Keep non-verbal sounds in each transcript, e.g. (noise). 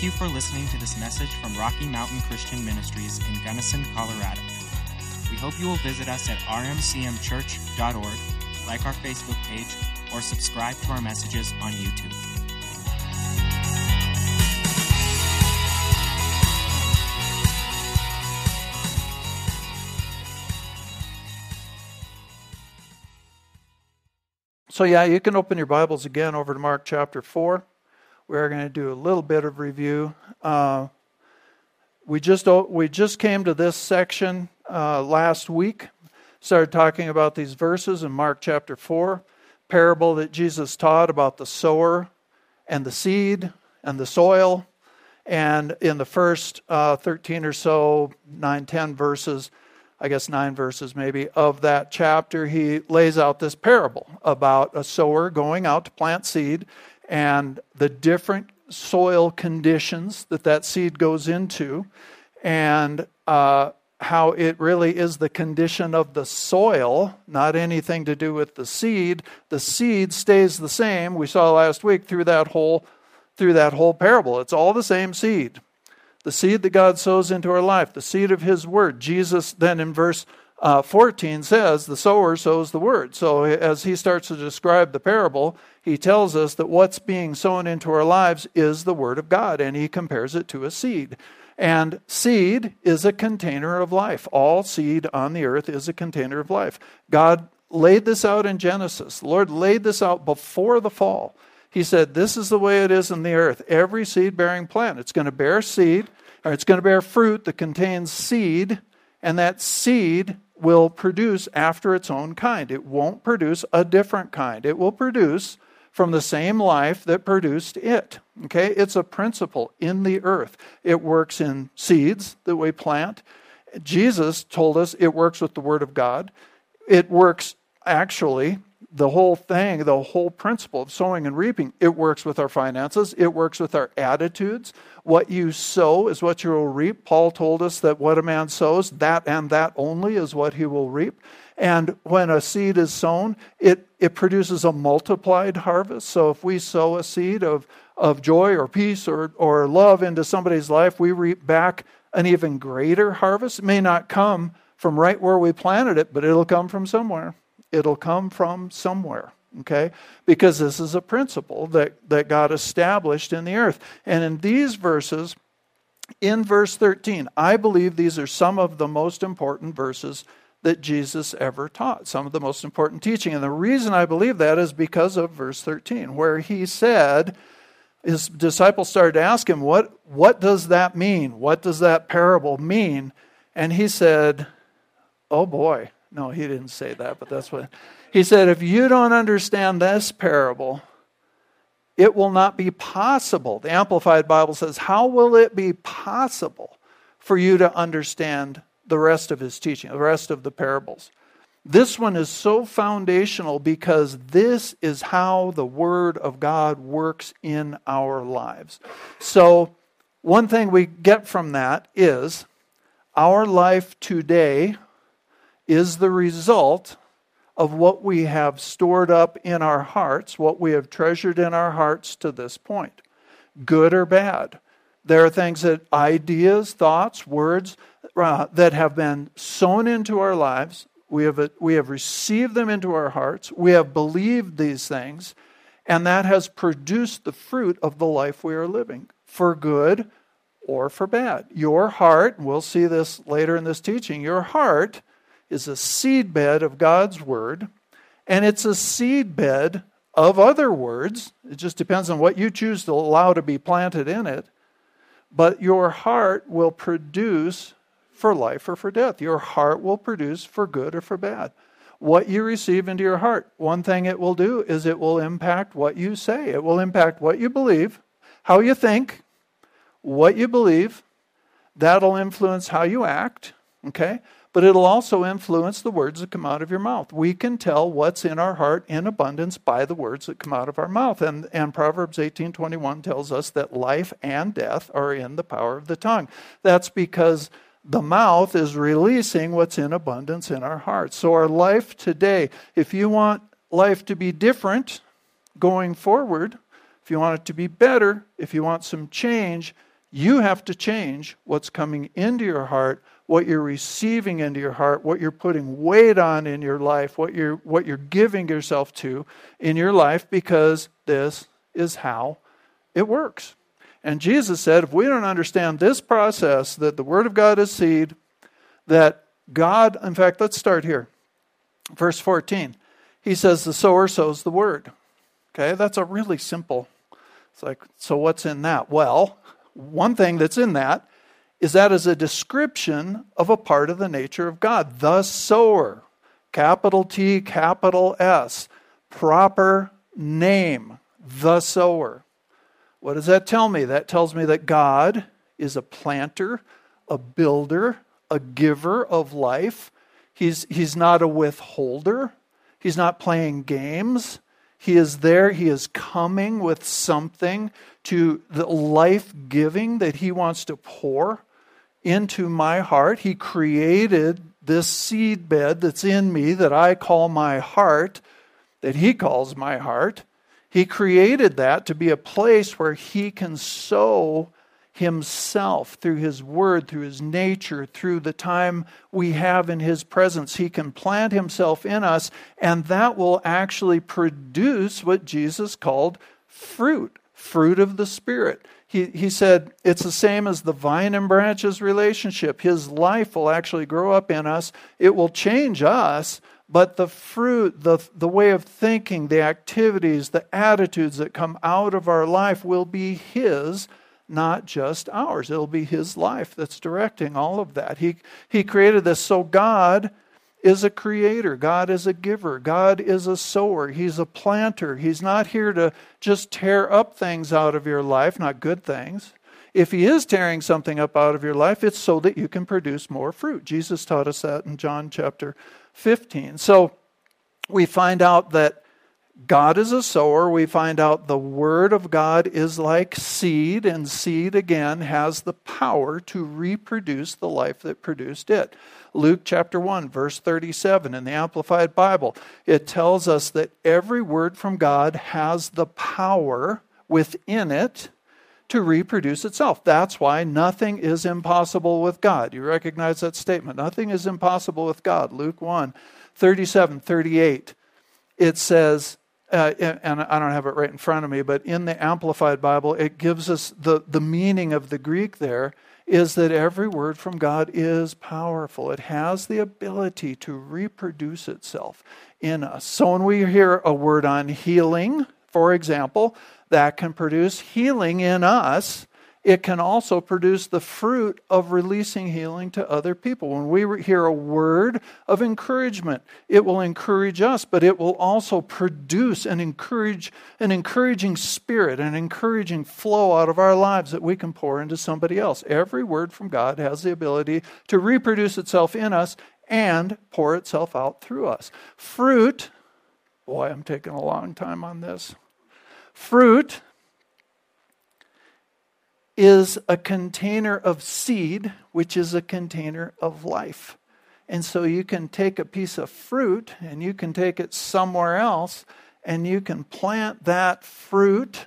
Thank you for listening to this message from Rocky Mountain Christian Ministries in Gunnison, Colorado. We hope you will visit us at rmcmchurch.org, like our Facebook page, or subscribe to our messages on YouTube. So, yeah, you can open your Bibles again over to Mark chapter 4. We're going to do a little bit of review. Uh, we, just, we just came to this section uh, last week, started talking about these verses in Mark chapter 4, parable that Jesus taught about the sower and the seed and the soil. And in the first uh, 13 or so, 9, 10 verses, I guess nine verses maybe, of that chapter, he lays out this parable about a sower going out to plant seed and the different soil conditions that that seed goes into, and uh, how it really is the condition of the soil, not anything to do with the seed. The seed stays the same. We saw last week through that whole through that whole parable. It's all the same seed the seed that God sows into our life, the seed of His Word. Jesus then in verse uh, 14 says, The sower sows the Word. So as he starts to describe the parable, he tells us that what's being sown into our lives is the Word of God, and he compares it to a seed. And seed is a container of life. All seed on the earth is a container of life. God laid this out in Genesis. The Lord laid this out before the fall. He said, This is the way it is in the earth. Every seed bearing plant, it's going to bear seed, or it's going to bear fruit that contains seed, and that seed will produce after its own kind. It won't produce a different kind. It will produce from the same life that produced it. Okay? It's a principle in the earth. It works in seeds that we plant. Jesus told us it works with the Word of God. It works actually the whole thing, the whole principle of sowing and reaping, it works with our finances, it works with our attitudes. What you sow is what you will reap. Paul told us that what a man sows, that and that only is what he will reap. And when a seed is sown, it, it produces a multiplied harvest. So if we sow a seed of, of joy or peace or, or love into somebody's life, we reap back an even greater harvest. It may not come from right where we planted it, but it'll come from somewhere. It'll come from somewhere, okay? Because this is a principle that, that God established in the earth. And in these verses, in verse 13, I believe these are some of the most important verses that Jesus ever taught, some of the most important teaching. And the reason I believe that is because of verse 13, where he said, his disciples started to ask him, What, what does that mean? What does that parable mean? And he said, Oh boy, no, he didn't say that, but that's what he said. If you don't understand this parable, it will not be possible. The Amplified Bible says, How will it be possible for you to understand the rest of his teaching, the rest of the parables? This one is so foundational because this is how the Word of God works in our lives. So, one thing we get from that is our life today is the result of what we have stored up in our hearts, what we have treasured in our hearts to this point, good or bad. There are things that ideas, thoughts, words uh, that have been sown into our lives. We have, we have received them into our hearts. We have believed these things, and that has produced the fruit of the life we are living for good or for bad. Your heart, we'll see this later in this teaching, your heart is a seedbed of God's Word, and it's a seedbed of other words. It just depends on what you choose to allow to be planted in it. But your heart will produce for life or for death. Your heart will produce for good or for bad. What you receive into your heart, one thing it will do is it will impact what you say. It will impact what you believe, how you think, what you believe. That'll influence how you act. Okay? But it'll also influence the words that come out of your mouth. We can tell what's in our heart in abundance by the words that come out of our mouth. And, and Proverbs 18:21 tells us that life and death are in the power of the tongue. That's because the mouth is releasing what's in abundance in our hearts. So our life today, if you want life to be different going forward, if you want it to be better, if you want some change, You have to change what's coming into your heart, what you're receiving into your heart, what you're putting weight on in your life, what you're, what you're giving yourself to in your life, because this is how it works. And Jesus said, if we don't understand this process, that the Word of God is seed, that God, in fact, let's start here. Verse 14. He says, the sower sows the Word. Okay, that's a really simple. It's like, so what's in that? Well, one thing that's in that is that as a description of a part of the nature of God, the sower. Capital T, capital S. Proper name, the sower. What does that tell me? That tells me that God is a planter, a builder, a giver of life. He's, he's not a withholder. He's not playing games. He is there. He is coming with something to the life giving that He wants to pour into my heart. He created this seed bed that's in me that I call my heart, that He calls my heart. He created that to be a place where He can sow Himself through His Word, through His nature, through the time we have in His presence. He can plant Himself in us, and that will actually produce what Jesus called fruit fruit of the Spirit. He, he said it's the same as the vine and branches relationship. His life will actually grow up in us, it will change us, but the fruit, the, the way of thinking, the activities, the attitudes that come out of our life will be His, not just ours. It'll be His life that's directing all of that. He, he created this. So God is a creator, God is a giver, God is a sower, He's a planter. He's not here to just tear up things out of your life, not good things. If He is tearing something up out of your life, it's so that you can produce more fruit. Jesus taught us that in John chapter 15. So we find out that God is a sower. We find out the Word of God is like seed, and seed again has the power to reproduce the life that produced it. Luke chapter 1, verse 37 in the Amplified Bible, it tells us that every word from God has the power within it to reproduce itself. That's why nothing is impossible with God. You recognize that statement. Nothing is impossible with God. Luke 1 37, 38. It says, uh, and I don't have it right in front of me, but in the Amplified Bible, it gives us the, the meaning of the Greek there is that every word from God is powerful. It has the ability to reproduce itself in us. So when we hear a word on healing, for example, that can produce healing in us. It can also produce the fruit of releasing healing to other people. When we hear a word of encouragement, it will encourage us, but it will also produce and encourage an encouraging spirit, an encouraging flow out of our lives that we can pour into somebody else. Every word from God has the ability to reproduce itself in us and pour itself out through us. Fruit, boy, I'm taking a long time on this. Fruit is a container of seed, which is a container of life. And so you can take a piece of fruit and you can take it somewhere else and you can plant that fruit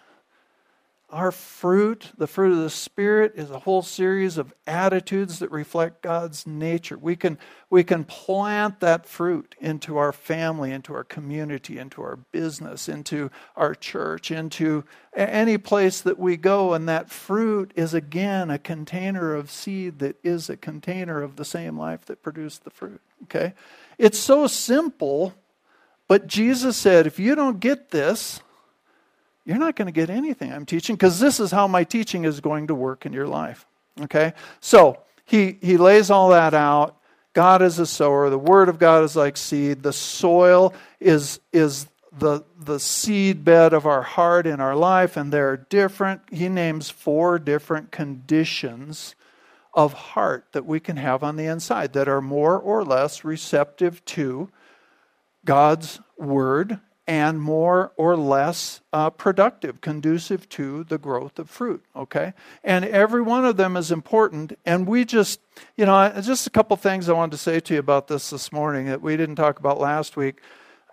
our fruit, the fruit of the Spirit, is a whole series of attitudes that reflect God's nature. We can, we can plant that fruit into our family, into our community, into our business, into our church, into any place that we go. And that fruit is again a container of seed that is a container of the same life that produced the fruit. Okay? It's so simple, but Jesus said, if you don't get this, you're not going to get anything I'm teaching because this is how my teaching is going to work in your life. Okay? So he, he lays all that out. God is a sower. The word of God is like seed. The soil is, is the, the seed bed of our heart in our life, and there are different, he names four different conditions of heart that we can have on the inside that are more or less receptive to God's word and more or less uh, productive, conducive to the growth of fruit. Okay? And every one of them is important. And we just, you know, just a couple things I wanted to say to you about this this morning that we didn't talk about last week.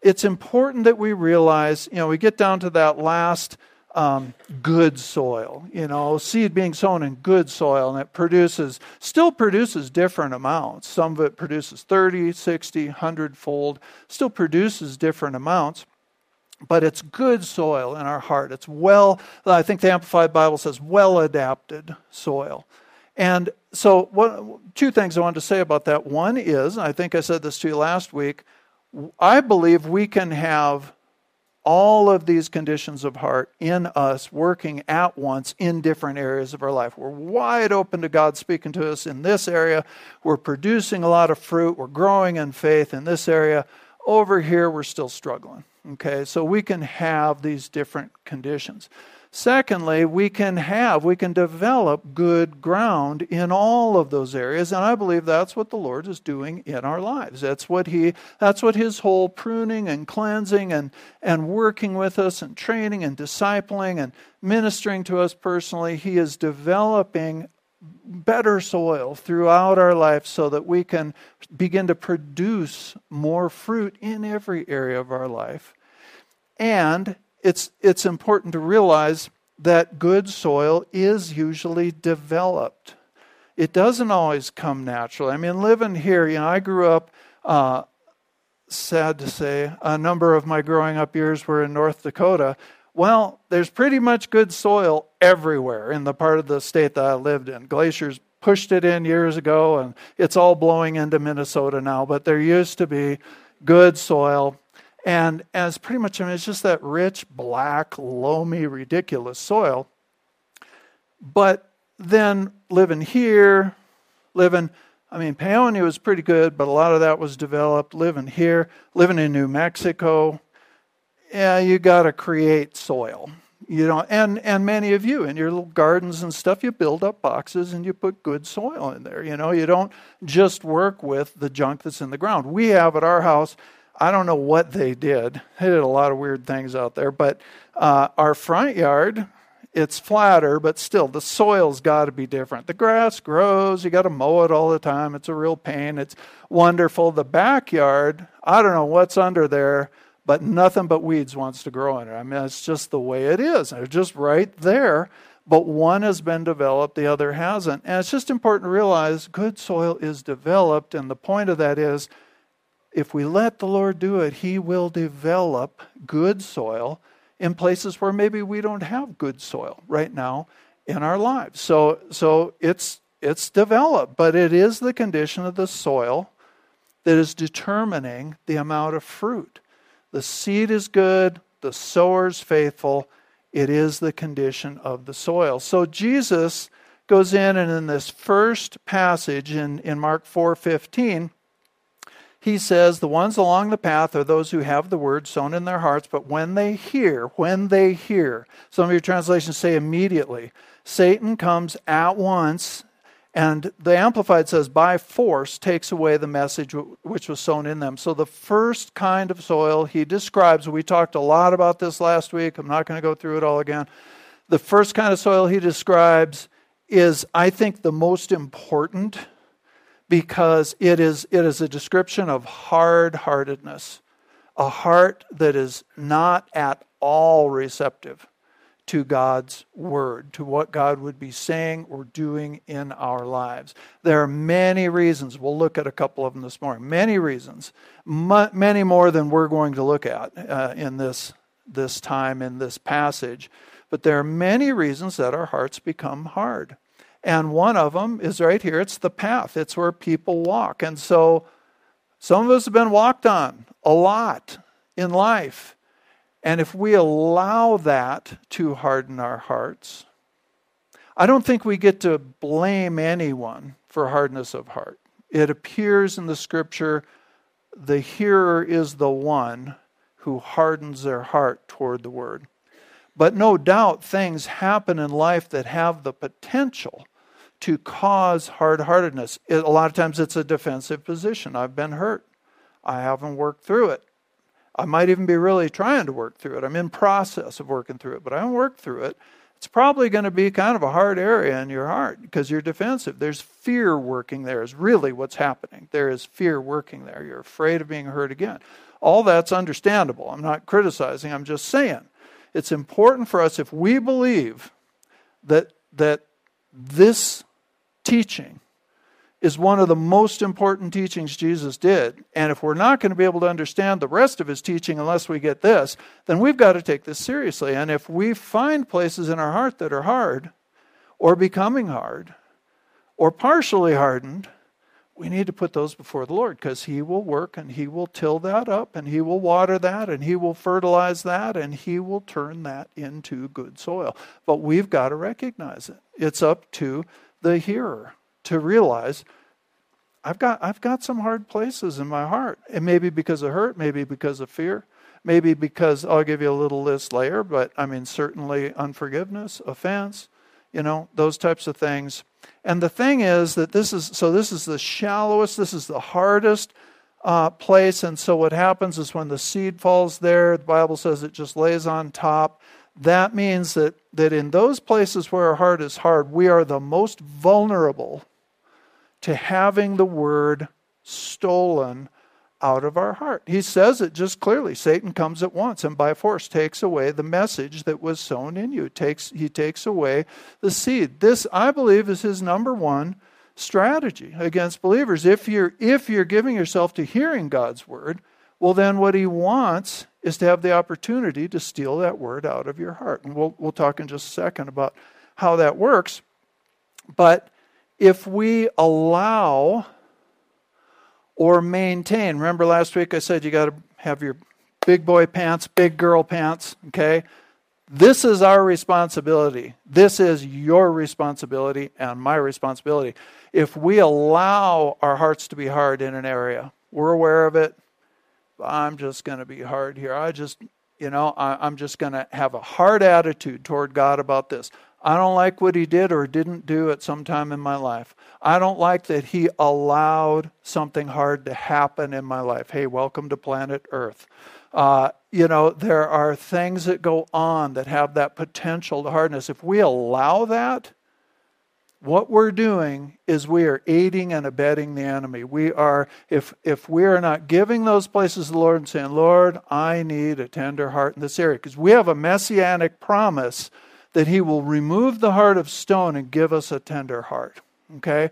It's important that we realize, you know, we get down to that last um, good soil. You know, seed being sown in good soil, and it produces, still produces different amounts. Some of it produces 30, 60, 100 fold, still produces different amounts. But it's good soil in our heart. It's well, I think the Amplified Bible says, well adapted soil. And so, what, two things I wanted to say about that. One is, I think I said this to you last week, I believe we can have all of these conditions of heart in us working at once in different areas of our life. We're wide open to God speaking to us in this area. We're producing a lot of fruit. We're growing in faith in this area. Over here, we're still struggling. Okay, so we can have these different conditions. Secondly, we can have, we can develop good ground in all of those areas, and I believe that's what the Lord is doing in our lives. That's what He that's what His whole pruning and cleansing and, and working with us and training and discipling and ministering to us personally, He is developing better soil throughout our life so that we can begin to produce more fruit in every area of our life. And it's, it's important to realize that good soil is usually developed. It doesn't always come naturally. I mean, living here, you know, I grew up, uh, sad to say, a number of my growing up years were in North Dakota. Well, there's pretty much good soil everywhere in the part of the state that I lived in. Glaciers pushed it in years ago, and it's all blowing into Minnesota now, but there used to be good soil and as pretty much, I mean, it's just that rich, black, loamy, ridiculous soil. But then living here, living, I mean, Paonia was pretty good, but a lot of that was developed living here, living in New Mexico. Yeah, you got to create soil. You know, and, and many of you in your little gardens and stuff, you build up boxes and you put good soil in there. You know, you don't just work with the junk that's in the ground. We have at our house, I don't know what they did. They did a lot of weird things out there. But uh, our front yard, it's flatter, but still the soil's got to be different. The grass grows, you got to mow it all the time. It's a real pain. It's wonderful. The backyard, I don't know what's under there, but nothing but weeds wants to grow in it. I mean, it's just the way it is. They're just right there. But one has been developed, the other hasn't. And it's just important to realize good soil is developed, and the point of that is if we let the Lord do it, He will develop good soil in places where maybe we don't have good soil right now in our lives. So, so it's it's developed, but it is the condition of the soil that is determining the amount of fruit. The seed is good, the sower's faithful. It is the condition of the soil. So Jesus goes in and in this first passage in, in Mark 4:15 he says, The ones along the path are those who have the word sown in their hearts, but when they hear, when they hear, some of your translations say immediately, Satan comes at once, and the Amplified says, by force takes away the message which was sown in them. So the first kind of soil he describes, we talked a lot about this last week. I'm not going to go through it all again. The first kind of soil he describes is, I think, the most important because it is, it is a description of hard heartedness, a heart that is not at all receptive to God's word, to what God would be saying or doing in our lives. There are many reasons. We'll look at a couple of them this morning. Many reasons, many more than we're going to look at uh, in this, this time, in this passage. But there are many reasons that our hearts become hard. And one of them is right here it's the path, it's where people walk. And so some of us have been walked on a lot in life. And if we allow that to harden our hearts, I don't think we get to blame anyone for hardness of heart. It appears in the scripture the hearer is the one who hardens their heart toward the word. But no doubt things happen in life that have the potential to cause hard heartedness. A lot of times it's a defensive position. I've been hurt. I haven't worked through it. I might even be really trying to work through it. I'm in process of working through it, but I haven't worked through it. It's probably going to be kind of a hard area in your heart because you're defensive. There's fear working there, is really what's happening. There is fear working there. You're afraid of being hurt again. All that's understandable. I'm not criticizing, I'm just saying it's important for us if we believe that that this teaching is one of the most important teachings Jesus did. And if we're not going to be able to understand the rest of his teaching unless we get this, then we've got to take this seriously. And if we find places in our heart that are hard, or becoming hard, or partially hardened, we need to put those before the Lord because He will work and He will till that up and He will water that and He will fertilize that and He will turn that into good soil. But we've got to recognize it. It's up to the hearer to realize I've got I've got some hard places in my heart. It may be because of hurt, maybe because of fear, maybe because I'll give you a little list later, but I mean certainly unforgiveness, offense, you know, those types of things. And the thing is that this is so this is the shallowest, this is the hardest uh, place. And so what happens is when the seed falls there, the Bible says it just lays on top. That means that, that in those places where our heart is hard, we are the most vulnerable to having the word stolen out of our heart. He says it just clearly. Satan comes at once and by force takes away the message that was sown in you. Takes he takes away the seed. This I believe is his number one strategy against believers. If you're if you're giving yourself to hearing God's word, well then what he wants is to have the opportunity to steal that word out of your heart. And we'll we'll talk in just a second about how that works. But if we allow or maintain. Remember last week I said you got to have your big boy pants, big girl pants, okay? This is our responsibility. This is your responsibility and my responsibility. If we allow our hearts to be hard in an area, we're aware of it. I'm just going to be hard here. I just, you know, I, am just going to have a hard attitude toward God about this. I don't like what he did or didn't do at some time in my life. I don't like that he allowed something hard to happen in my life. Hey, welcome to planet Earth. Uh, you know, there are things that go on that have that potential to hardness. If we allow that, what we're doing is we are aiding and abetting the enemy. We are, if if we are not giving those places to the Lord and saying, Lord, I need a tender heart in this area, because we have a messianic promise that he will remove the heart of stone and give us a tender heart. Okay?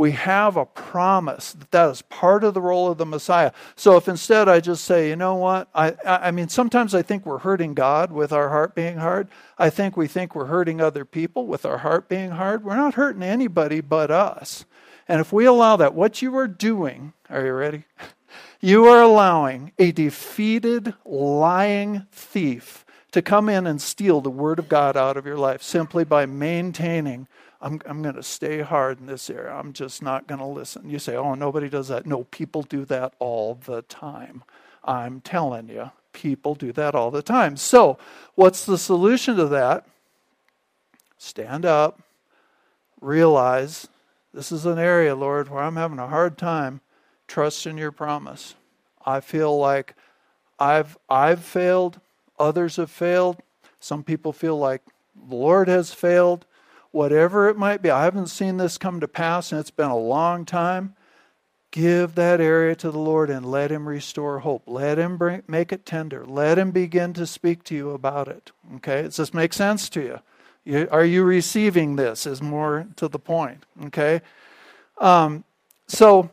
We have a promise that that is part of the role of the Messiah. So if instead I just say, you know what, I, I mean, sometimes I think we're hurting God with our heart being hard. I think we think we're hurting other people with our heart being hard. We're not hurting anybody but us. And if we allow that, what you are doing, are you ready? (laughs) You are allowing a defeated, lying thief to come in and steal the Word of God out of your life simply by maintaining, I'm, I'm going to stay hard in this area. I'm just not going to listen. You say, oh, nobody does that. No, people do that all the time. I'm telling you, people do that all the time. So, what's the solution to that? Stand up, realize this is an area, Lord, where I'm having a hard time. Trust in your promise. I feel like I've I've failed. Others have failed. Some people feel like the Lord has failed. Whatever it might be, I haven't seen this come to pass and it's been a long time. Give that area to the Lord and let Him restore hope. Let Him bring, make it tender. Let Him begin to speak to you about it. Okay? Does this make sense to you? you are you receiving this? Is more to the point. Okay? Um, so,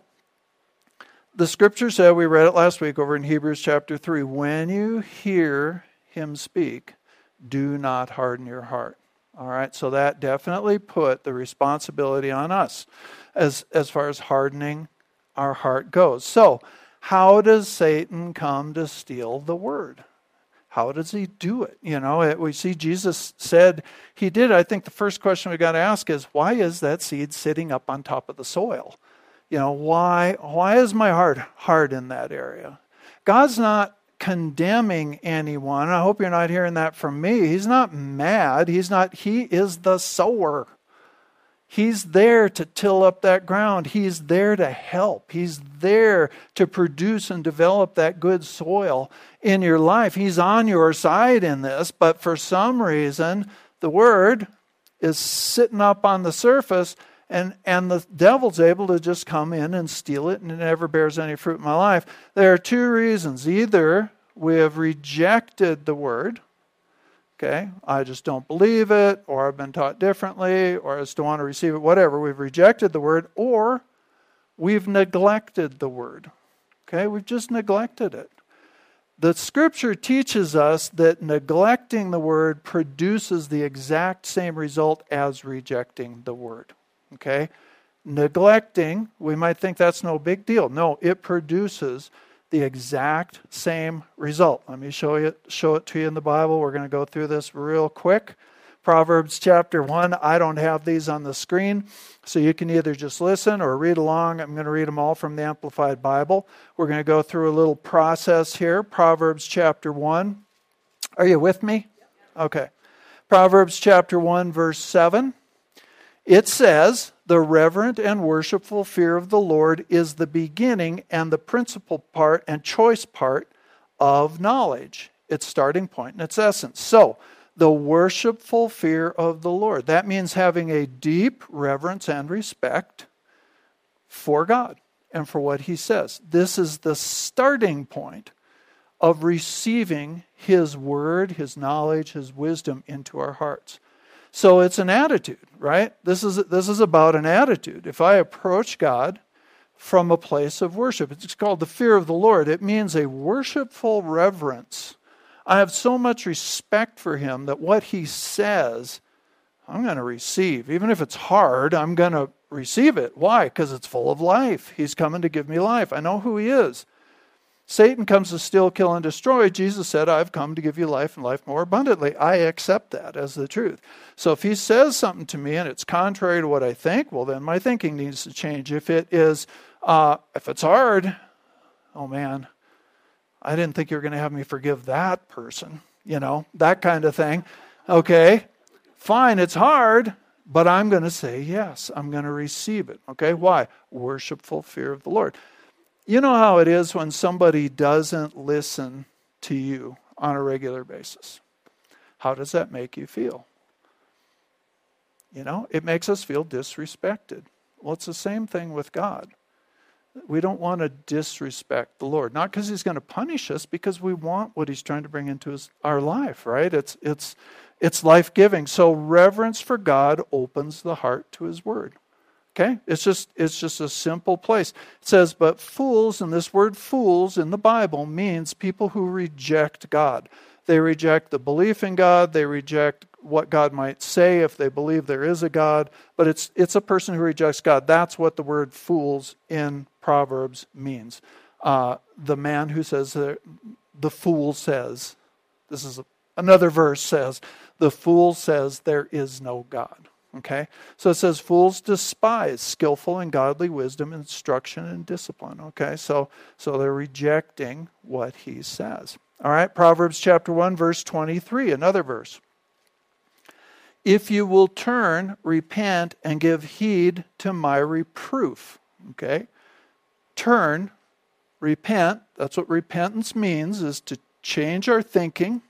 the scripture said, we read it last week over in Hebrews chapter 3 when you hear him speak, do not harden your heart. All right, so that definitely put the responsibility on us as, as far as hardening our heart goes. So, how does Satan come to steal the word? How does he do it? You know, we see Jesus said he did. I think the first question we got to ask is why is that seed sitting up on top of the soil? You know, why why is my heart hard in that area? God's not condemning anyone. I hope you're not hearing that from me. He's not mad. He's not, he is the sower. He's there to till up that ground. He's there to help. He's there to produce and develop that good soil in your life. He's on your side in this, but for some reason, the word is sitting up on the surface and and the devil's able to just come in and steal it and it never bears any fruit in my life there are two reasons either we have rejected the word Okay? I just don't believe it, or I've been taught differently, or I just don't want to receive it, whatever. We've rejected the word, or we've neglected the word. Okay? We've just neglected it. The scripture teaches us that neglecting the word produces the exact same result as rejecting the word. Okay? Neglecting, we might think that's no big deal. No, it produces the exact same result. Let me show you show it to you in the Bible. We're going to go through this real quick. Proverbs chapter 1. I don't have these on the screen, so you can either just listen or read along. I'm going to read them all from the Amplified Bible. We're going to go through a little process here. Proverbs chapter 1. Are you with me? Okay. Proverbs chapter 1, verse 7. It says, The reverent and worshipful fear of the Lord is the beginning and the principal part and choice part of knowledge. Its starting point and its essence. So, the worshipful fear of the Lord. That means having a deep reverence and respect for God and for what He says. This is the starting point of receiving His word, His knowledge, His wisdom into our hearts. So it's an attitude, right? This is, this is about an attitude. If I approach God from a place of worship, it's called the fear of the Lord. It means a worshipful reverence I have so much respect for him that what he says, I'm going to receive. Even if it's hard, I'm going to receive it. Why? Because it's full of life. He's coming to give me life. I know who he is. Satan comes to steal, kill, and destroy. Jesus said, I've come to give you life and life more abundantly. I accept that as the truth. So if he says something to me and it's contrary to what I think, well, then my thinking needs to change. If it is, uh, if it's hard, oh man, I didn't think you were going to have me forgive that person, you know, that kind of thing. Okay, fine, it's hard, but I'm going to say yes. I'm going to receive it. Okay, why? Worshipful fear of the Lord. You know how it is when somebody doesn't listen to you on a regular basis? How does that make you feel? You know, it makes us feel disrespected. Well, it's the same thing with God we don't want to disrespect the Lord. Not because He's going to punish us, because we want what He's trying to bring into his, our life, right? It's, it's, it's life giving. So reverence for God opens the heart to His Word. Okay? It's just, it's just a simple place. It says, but fools, and this word fools in the Bible means people who reject God. They reject the belief in God, they reject what God might say if they believe there is a God, but it's, it's a person who rejects God. That's what the word fools in Proverbs means. Uh, the man who says, the fool says, this is a, another verse says, the fool says there is no God. Okay? So it says, fools despise skillful and godly wisdom, instruction, and discipline. Okay? So, so they're rejecting what he says. All right? Proverbs chapter 1, verse 23, another verse. If you will turn, repent, and give heed to my reproof. Okay? turn, repent. That's what repentance means, is to change our thinking,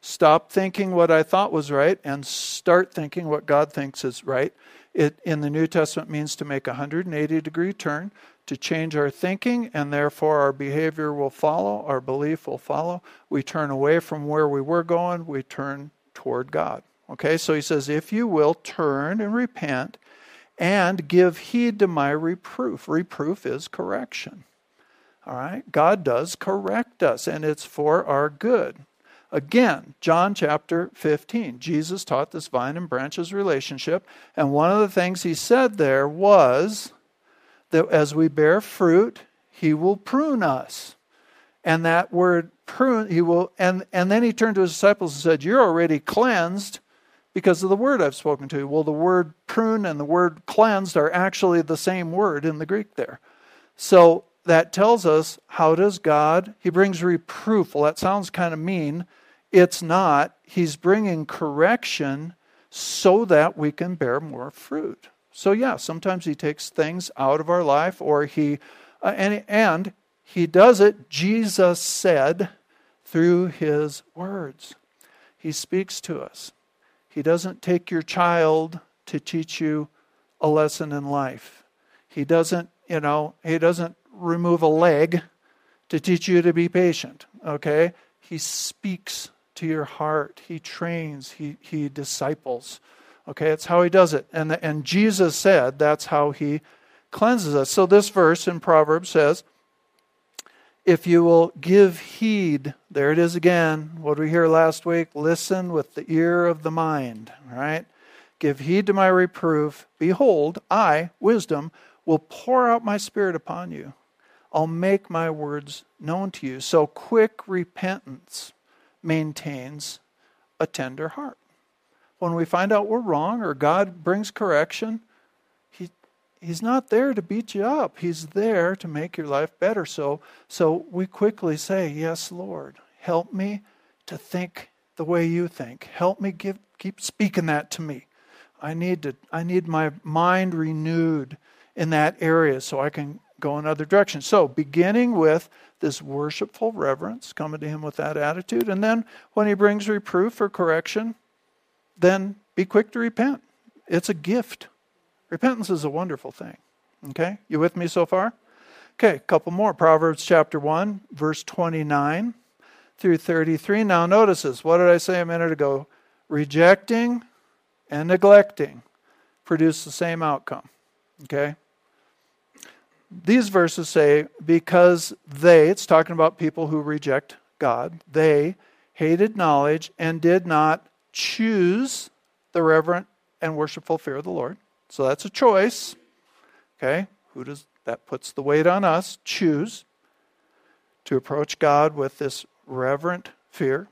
stop thinking what I thought was right, and start thinking what God thinks is right. It in the New Testament means to make a 180 degree turn, to change our thinking, and therefore our behavior will follow, our belief will follow. We turn away from where we were going, we turn toward God. Okay, so he says, if you will turn and repent and give heed to my reproof. Reproof is correction. All right? God does correct us, and it's for our good. Again, John chapter 15, Jesus taught this vine and branches relationship, and one of the things he said there was that as we bear fruit, he will prune us. And that word prune, he will, and, and then he turned to his disciples and said, You're already cleansed because of the word I've spoken to you. Well, the word prune and the word cleansed are actually the same word in the Greek there. So that tells us how does God, he brings reproof. Well, that sounds kind of mean. It's not. He's bringing correction so that we can bear more fruit. So, yeah, sometimes he takes things out of our life or he, uh, and, and he does it, Jesus said, through his words. He speaks to us. He doesn't take your child to teach you a lesson in life. He doesn't, you know, he doesn't remove a leg to teach you to be patient, okay? He speaks to your heart. He trains, he, he disciples. Okay, it's how he does it. And, the, and Jesus said that's how he cleanses us. So this verse in Proverbs says, if you will give heed, there it is again. What we hear last week? Listen with the ear of the mind. Right? Give heed to my reproof. Behold, I, wisdom, will pour out my spirit upon you. I'll make my words known to you. So quick repentance maintains a tender heart. When we find out we're wrong or God brings correction, he, He's not there to beat you up. He's there to make your life better. So, so we quickly say, Yes, Lord, help me to think the way you think. Help me give, keep speaking that to me. I need to I need my mind renewed in that area so I can go another direction. So, beginning with this worshipful reverence, coming to Him with that attitude, and then when He brings reproof or correction, then be quick to repent. It's a gift. Repentance is a wonderful thing. Okay? You with me so far? Okay, a couple more. Proverbs chapter 1, verse 29 through 33. Now, notice this. What did I say a minute ago? Rejecting and neglecting produce the same outcome. Okay? These verses say, because they, it's talking about people who reject God, they hated knowledge and did not choose the reverent and worshipful fear of the Lord. So that's a choice. Okay? Who does that puts the weight on us? Choose to approach God with this reverent fear.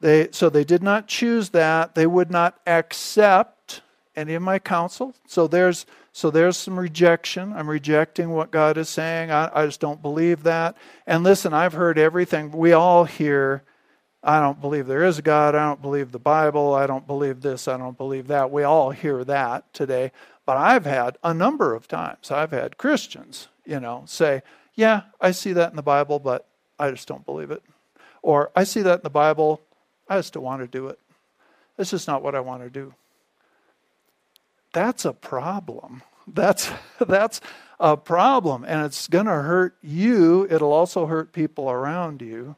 They so they did not choose that. They would not accept any of my counsel. So there's so there's some rejection. I'm rejecting what God is saying. I, I, just don't believe that. And listen, I've heard everything. We all hear, I don't believe there is a God. I don't believe the Bible. I don't believe this. I don't believe that. We all hear that today. But I've had a number of times, I've had Christians, you know, say, yeah, I see that in the Bible, but I just don't believe it. Or I see that in the Bible, I just don't want to do it. It's just not what I want to do that's a problem. That's (laughs) that's a problem and it's going to hurt you. It'll also hurt people around you.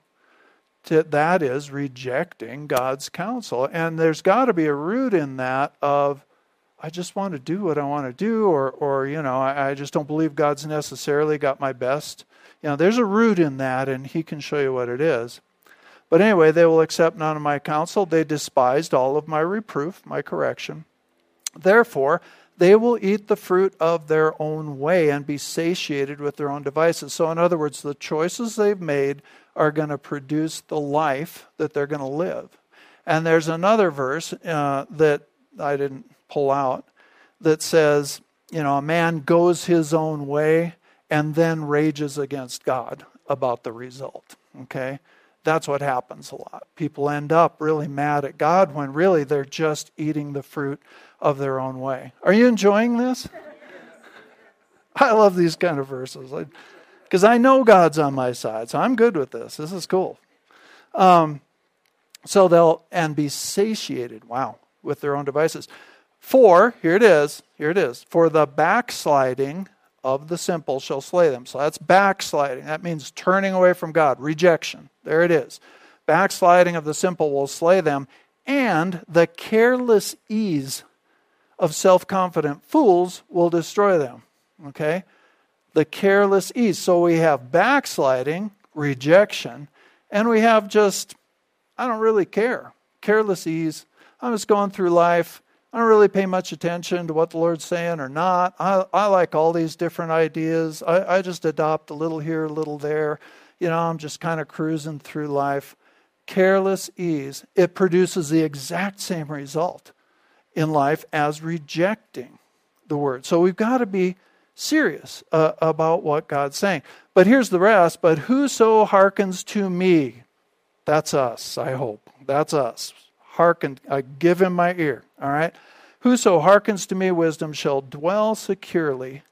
To, that is rejecting God's counsel. And there's got to be a root in that of I just want to do what I want to do, or, or you know, I, I, just don't believe God's necessarily got my best. You know, there's a root in that, and He can show you what it is. But anyway, they will accept none of my counsel. They despised all of my reproof, my correction. Therefore, they will eat the fruit of their own way and be satiated with their own devices. So, in other words, the choices they've made are going to produce the life that they're going to live. And there's another verse uh, that I didn't pull out that says, you know, a man goes his own way and then rages against God about the result. Okay? That's what happens a lot. People end up really mad at God when really they're just eating the fruit of their own way. Are you enjoying this? (laughs) I love these kind of verses because I, know God's on my side, so I'm good with this. This is cool. Um, so they'll and be satiated. Wow, with their own devices. For here it is. Here it is. For the backsliding of the simple shall slay them. So that's backsliding. That means turning away from God, rejection. There it is. Backsliding of the simple will slay them, and the careless ease of self confident fools will destroy them. Okay? The careless ease. So we have backsliding, rejection, and we have just, I don't really care. Careless ease. I'm just going through life. I don't really pay much attention to what the Lord's saying or not. I, I like all these different ideas. I, I just adopt a little here, a little there. You know, I'm just kind of cruising through life. Careless ease. It produces the exact same result in life as rejecting the word. So we've got to be serious uh, about what God's saying. But here's the rest. But whoso hearkens to me, that's us, I hope. That's us. Hearken, I give him my ear. All right? Whoso hearkens to me, wisdom shall dwell securely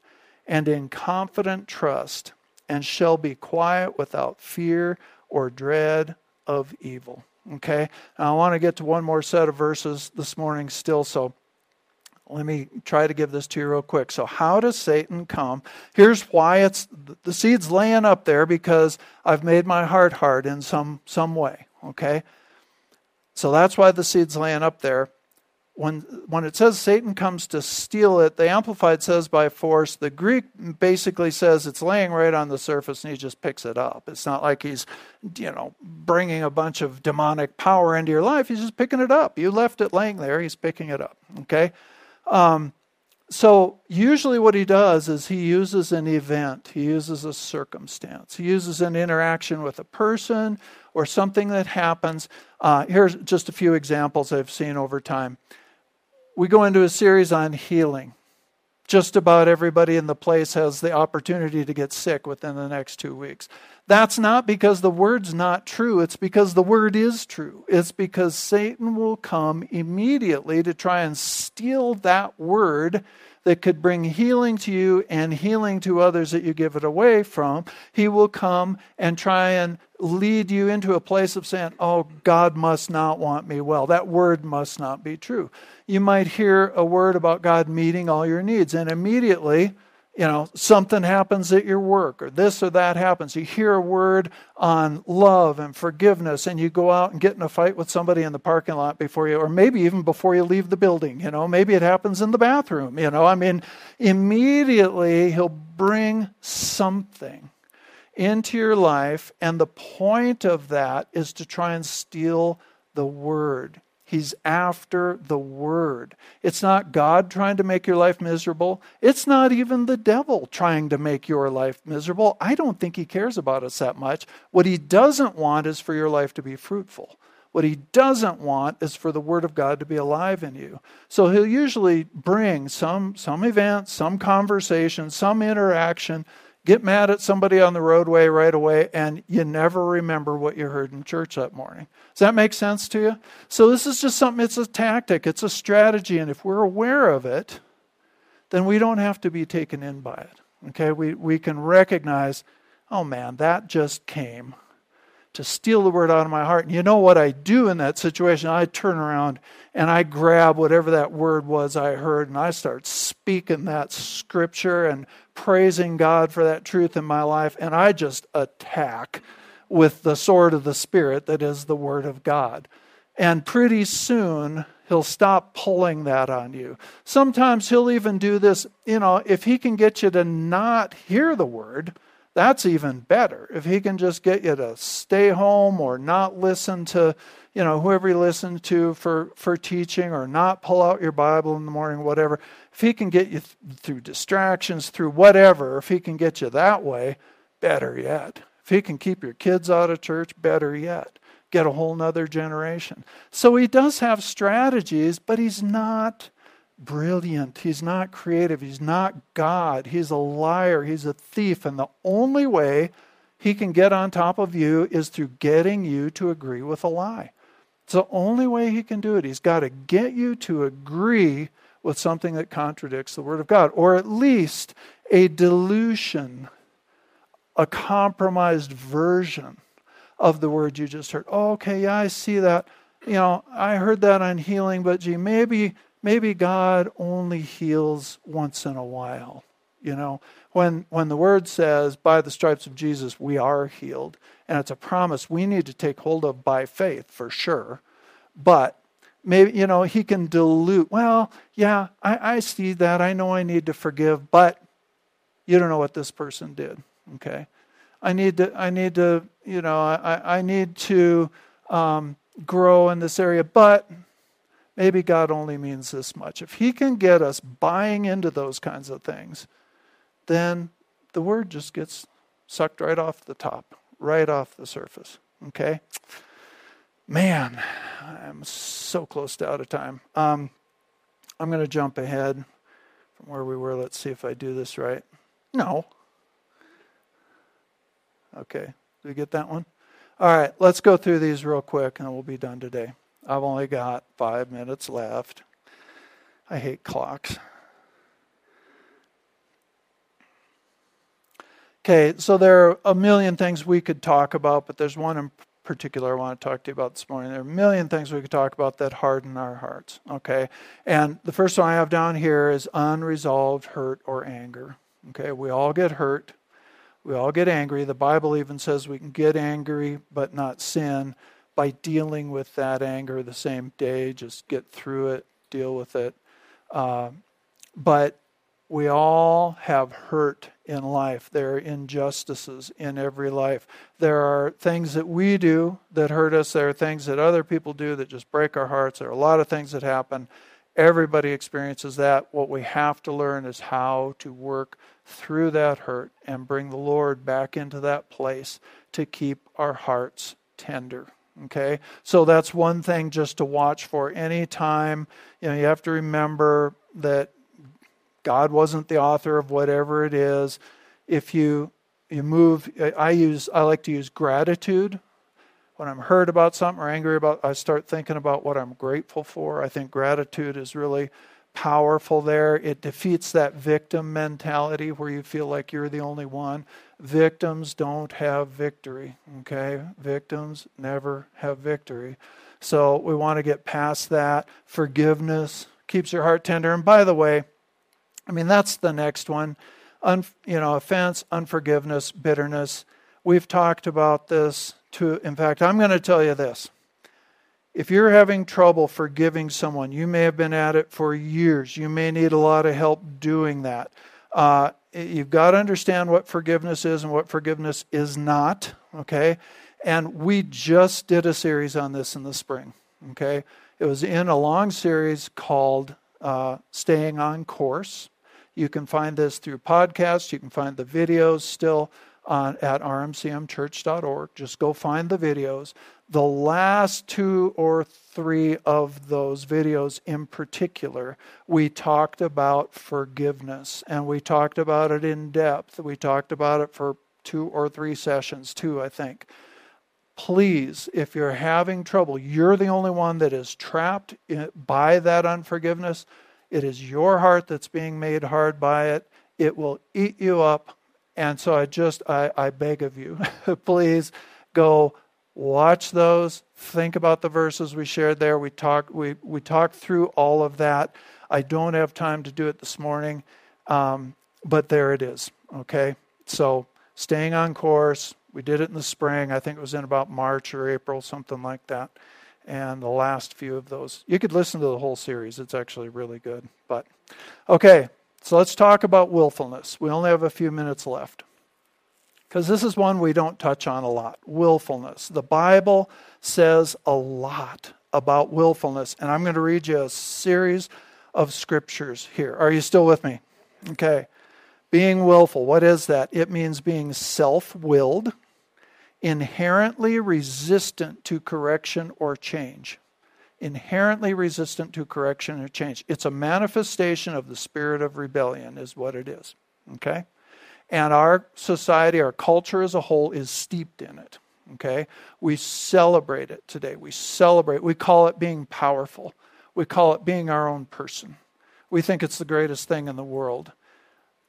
and in confident trust, and shall be quiet without fear or dread of evil. Okay? I want to get to one more set of verses this morning still, so let me try to give this to you real quick. So, how does Satan come? Here's why it's the seed's laying up there because I've made my heart hard in some some way. Okay, so that's why the seed's laying up there when when it says Satan comes to steal it, the Amplified says by force. The Greek basically says it's laying right on the surface and he just picks it up. It's not like he's, you know, bringing a bunch of demonic power into your life. He's just picking it up. You left it laying there. He's picking it up. Okay. Um, so usually what he does is he uses an event. He uses a circumstance. He uses an interaction with a person or something that happens. Uh, here's just a few examples I've seen over time we go into a series on healing. Just about everybody in the place has the opportunity to get sick within the next two weeks. That's not because the word's not true, it's because the word is true. It's because Satan will come immediately to try and steal that word that could bring healing to you and healing to others that you give it away from. He will come and try and lead you into a place of saying, Oh, God must not want me well. That word must not be true. You might hear a word about God meeting all your needs, and immediately, you know, something happens at your work or this or that happens. You hear a word on love and forgiveness, and you go out and get in a fight with somebody in the parking lot before you, or maybe even before you leave the building. You know, maybe it happens in the bathroom. You know, I mean, immediately he'll bring something into your life, and the point of that is to try and steal the word. He's after the word. It's not God trying to make your life miserable. It's not even the devil trying to make your life miserable. I don't think he cares about us that much. What he doesn't want is for your life to be fruitful. What he doesn't want is for the word of God to be alive in you. So he'll usually bring some some event, some conversation, some interaction get mad at somebody on the roadway right away and you never remember what you heard in church that morning. Does that make sense to you? So, this is just something, it's a tactic, it's a strategy, and if we're aware of it, then we don't have to be taken in by it. Okay? We, we can recognize, oh man, that just came to steal the word out of my heart. And you know what I do in that situation? I turn around and I grab whatever that word was I heard and I start speaking that scripture and praising God for that truth in my life. And I just attack with the sword of the Spirit that is the Word of God. And pretty soon, he'll stop pulling that on you. Sometimes he'll even do this, you know, if he can get you to not hear the Word that's even better. If he can just get you to stay home or not listen to, you know, whoever you listen to for, for teaching or not pull out your Bible in the morning, whatever. If he can get you th- through distractions, through whatever, if he can get you that way, better yet. If he can keep your kids out of church, better yet. Get a whole nother generation. So he does have strategies, but he's not brilliant. He's not creative. He's not God. He's a liar. He's a thief. And the only way he can get on top of you is through getting you to agree with a lie. It's the only way he can do it. He's got to get you to agree with something that contradicts the Word of God, or at least a dilution, a compromised version of the word you just heard. Okay, yeah, I see that. You know, I heard that on healing, but gee, maybe maybe God only heals once in a while. You know, when when the word says by the stripes of Jesus we are healed, and it's a promise we need to take hold of by faith for sure. But maybe you know he can dilute. Well, yeah, I, I see that. I know I need to forgive, but you don't know what this person did. Okay, I need to. I need to. You know, I I need to um, grow in this area, but maybe God only means this much. If He can get us buying into those kinds of things, then the word just gets sucked right off the top, right off the surface. Okay? Man, I'm so close to out of time. Um, I'm going to jump ahead from where we were. Let's see if I do this right. No. Okay. Did we get that one? All right, let's go through these real quick and we'll be done today. I've only got five minutes left. I hate clocks. Okay, so there are a million things we could talk about, but there's one in particular I want to talk to you about this morning. There are a million things we could talk about that harden our hearts. Okay, and the first one I have down here is unresolved hurt or anger. Okay, we all get hurt. We all get angry. The Bible even says we can get angry but not sin by dealing with that anger the same day. Just get through it, deal with it. Uh, but we all have hurt in life. There are injustices in every life. There are things that we do that hurt us. There are things that other people do that just break our hearts. There are a lot of things that happen. Everybody experiences that. What we have to learn is how to work through that hurt and bring the Lord back into that place to keep our hearts tender. Okay? So that's one thing just to watch for. Anytime, you know, you have to remember that God wasn't the author of whatever it is. If you you move, I use I like to use gratitude when I'm hurt about something or angry about. I start thinking about what I'm grateful for. I think gratitude is really powerful there. It defeats that victim mentality where you feel like you're the only one. Victims don't have victory. Okay, victims never have victory. So we want to get past that. Forgiveness keeps your heart tender. And by the way, I mean, that's the next one. Un, you know, offense, unforgiveness, bitterness. We've talked about this too. In fact, I'm going to tell you this. If you're having trouble forgiving someone, you may have been at it for years. You may need a lot of help doing that. Uh, you've got to understand what forgiveness is and what forgiveness is not, okay? And we just did a series on this in the spring, okay? It was in a long series called uh, Staying on Course. You can find this through podcasts. You can find the videos still on, at rmcmchurch.org. Just go find the videos. The last two or three of those videos in particular, we talked about forgiveness and we talked about it in depth. We talked about it for two or three sessions, too, I think. Please, if you're having trouble, you're the only one that is trapped eh, by that unforgiveness it is your heart that's being made hard by it. It will eat you up. And so I just, I, I beg of you, (laughs) please go watch those. Think about the verses we shared there. We talked, we, we talked through all of that. I don't have time to do it this morning, um, but there it is. Okay? So staying on course. We did it in the spring. I think it was in about March or April, something like that and the last few of those. You could listen to the whole series, it's actually really good. But okay, so let's talk about willfulness. We only have a few minutes left. Because this is one we don't touch on a lot willfulness. The Bible says a lot about willfulness, and I'm going to read you a series of scriptures here. Are you still with me? Okay. Being willful, what is that? It means being self willed inherently resistant to correction or change. Inherently resistant to correction or change. It's a manifestation of the spirit of rebellion, is what it is. Okay? And our society, our culture as a whole, is steeped in it. Okay? We celebrate it today. We celebrate. We call it being powerful. We call it being our own person. We think it's the greatest thing in the world.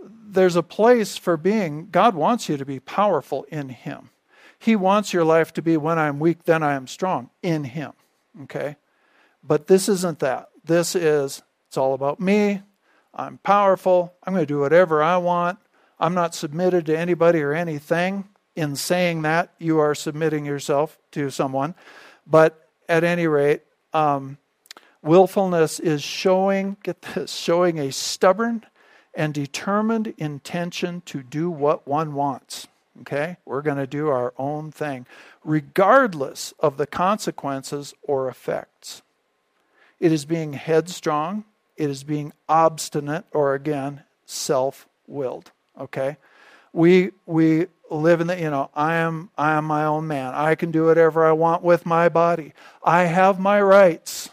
There's a place for being, God wants you to be powerful in Him. He wants your life to be when I'm weak, then I am strong in Him. Okay? But this isn't that. This is, it's all about me. I'm powerful. I'm going to do whatever I want. I'm not submitted to anybody or anything. In saying that, you are submitting yourself to someone. But at any rate, um, willfulness is showing, get this, showing a stubborn and determined intention to do what one wants. Okay? We're going to do our own thing, regardless of the consequences or effects. It is being headstrong, it is being obstinate, or again, self willed. Okay? We, we live in the, you know, I am, I am my own man. I can do whatever I want with my body. I have my rights.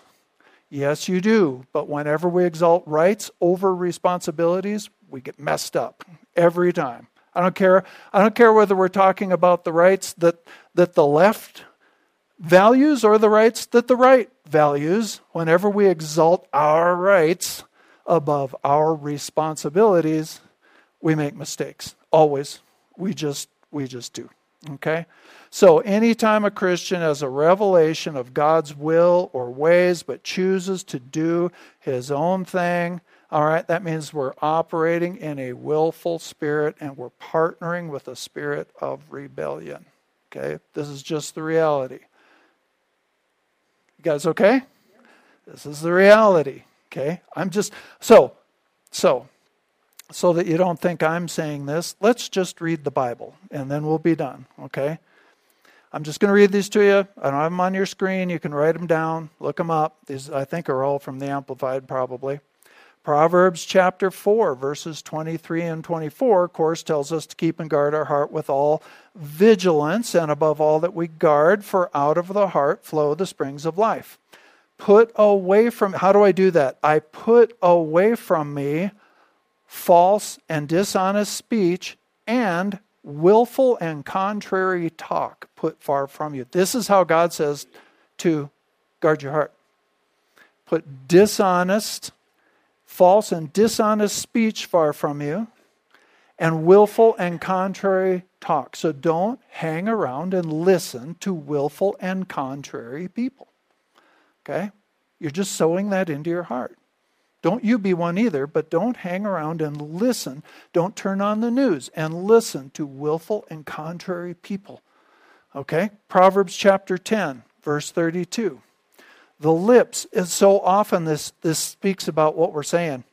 Yes, you do. But whenever we exalt rights over responsibilities, we get messed up every time. I don't care. I don't care whether we're talking about the rights that, that the left values or the rights that the right values. Whenever we exalt our rights above our responsibilities, we make mistakes. Always. We just we just do. Okay? So, anytime a Christian has a revelation of God's will or ways but chooses to do his own thing, all right, that means we're operating in a willful spirit and we're partnering with a spirit of rebellion. Okay? This is just the reality. You guys okay? This is the reality. Okay? I'm just so so so that you don't think I'm saying this, let's just read the Bible and then we'll be done, okay? I'm just going to read these to you. I don't have them on your screen. You can write them down, look them up. These, I think, are all from the Amplified, probably. Proverbs chapter 4, verses 23 and 24, of course, tells us to keep and guard our heart with all vigilance, and above all that we guard, for out of the heart flow the springs of life. Put away from, how do I do that? I put away from me false and dishonest speech and willful and contrary talk put far from you. This is how God says to guard your heart. Put dishonest, false and dishonest speech far from you, and willful and contrary talk. So don't hang around and listen to willful and contrary people. Okay? You're just sowing that into your heart. Don't you be one either, but don't hang around and listen. Don't turn on the news and listen to willful and contrary people. Okay? Proverbs chapter 10, verse 32. The lips is so often this, this speaks about what we're saying.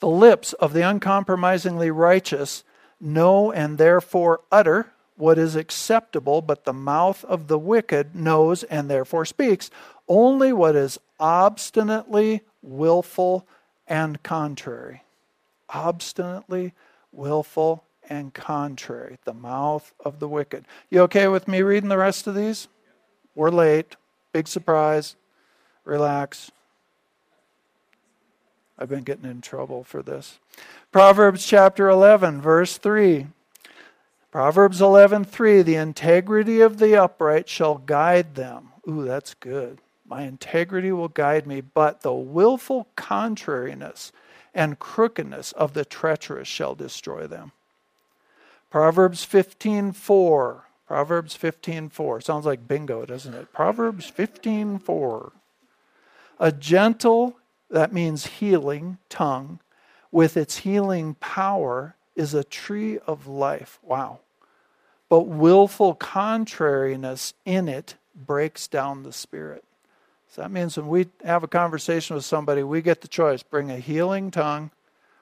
The lips of the uncompromisingly righteous know and therefore utter what is acceptable, but the mouth of the wicked knows and therefore speaks only what is obstinately willful and contrary. Obstinately willful and contrary. The mouth of the wicked. You okay with me reading the rest of these? We're late. Big surprise. Relax. I've been getting in trouble for this. Proverbs chapter 11, verse 3. Proverbs 11:3 The integrity of the upright shall guide them. Ooh, that's good. My integrity will guide me, but the willful contrariness and crookedness of the treacherous shall destroy them. Proverbs 15:4. Proverbs 15:4. Sounds like bingo, doesn't it? Proverbs 15:4. A gentle, that means healing, tongue, with its healing power is a tree of life. Wow. But willful contrariness in it breaks down the spirit. So that means when we have a conversation with somebody, we get the choice bring a healing tongue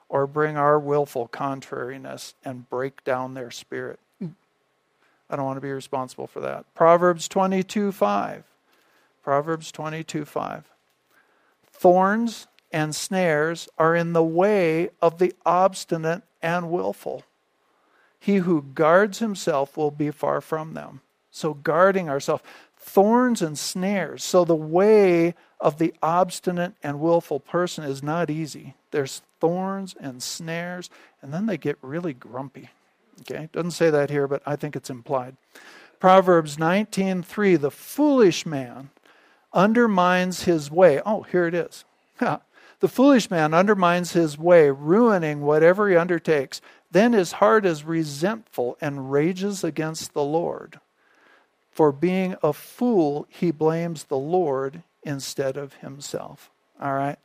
or bring our willful contrariness and break down their spirit. I don't want to be responsible for that. Proverbs 22 5. Proverbs 22 5. Thorns and snares are in the way of the obstinate and willful. He who guards himself will be far from them. So, guarding ourselves thorns and snares. So the way of the obstinate and willful person is not easy. There's thorns and snares, and then they get really grumpy. Okay, doesn't say that here, but I think it's implied. Proverbs 19:3 The foolish man undermines his way. Oh, here it is. (laughs) the foolish man undermines his way, ruining whatever he undertakes. Then his heart is resentful and rages against the Lord. For being a fool, he blames the Lord instead of himself. All right?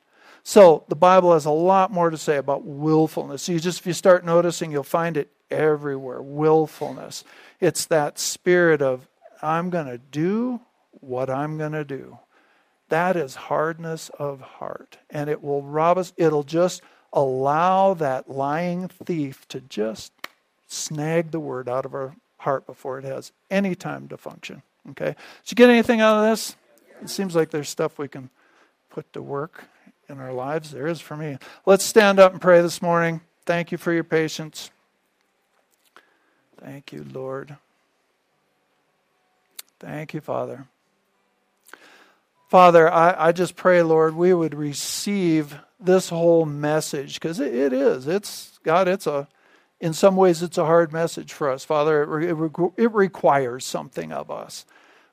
So the Bible has a lot more to say about willfulness. You just if you start noticing, you'll find it everywhere. Willfulness. It's that spirit of I'm going to do what I'm going to do. That is hardness of heart. And it will rob us. It'll just allow that lying thief to just snag the word out of our heart before it has any time to function. Okay? Did you get anything out of this? It seems like there's stuff we can put to work in our lives. There is for me. Let's stand up and pray this morning. Thank you for your patience. Thank you, Lord. Thank you, Father. Father, I, I just pray, Lord, we would receive this whole message because it, it is. It's God. It's a in some ways, it's a hard message for us, Father. It, it, it requires something of us.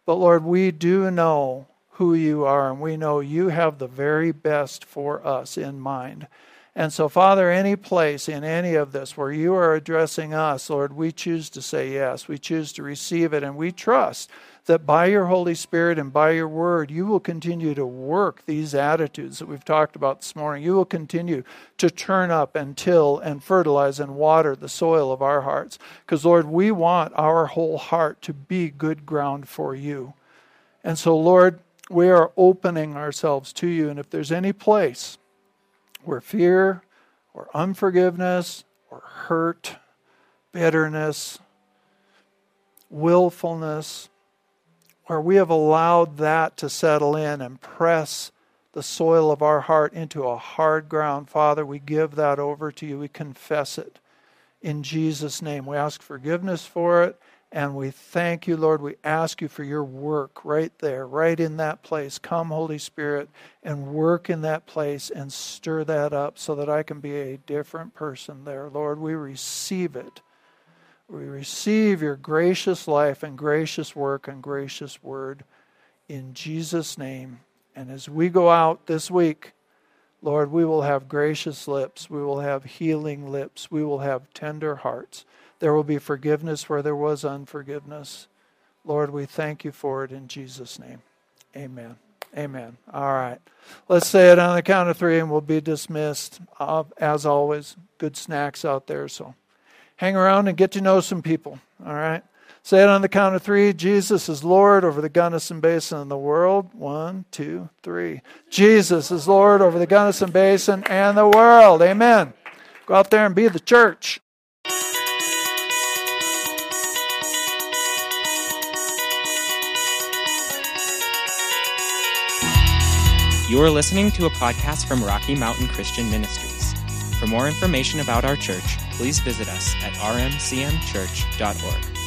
But Lord, we do know who you are, and we know you have the very best for us in mind. And so, Father, any place in any of this where you are addressing us, Lord, we choose to say yes. We choose to receive it, and we trust that by your Holy Spirit and by your word, you will continue to work these attitudes that we've talked about this morning. You will continue to turn up and till and fertilize and water the soil of our hearts. Because, Lord, we want our whole heart to be good ground for you. And so, Lord, we are opening ourselves to you. And if there's any place where fear or unforgiveness or hurt, bitterness, willfulness, where we have allowed that to settle in and press the soil of our heart into a hard ground, Father, we give that over to you. We confess it in Jesus' name. We ask forgiveness for it. And we thank you, Lord. We ask you for your work right there, right in that place. Come, Holy Spirit, and work in that place and stir that up so that I can be a different person there. Lord, we receive it. We receive your gracious life and gracious work and gracious word in Jesus' name. And as we go out this week, Lord, we will have gracious lips. We will have healing lips. We will have tender hearts. There will be forgiveness where there was unforgiveness. Lord, we thank you for it in Jesus' name. Amen. Amen. All right. Let's say it on the count of three and we'll be dismissed. Uh, as always, good snacks out there. So hang around and get to know some people. All right. Say it on the count of three. Jesus is Lord over the Gunnison Basin and the world. One, two, three. Jesus is Lord over the Gunnison Basin and the world. Amen. Go out there and be the church. You are listening to a podcast from Rocky Mountain Christian Ministries. For more information about our church, please visit us at rmcmchurch.org.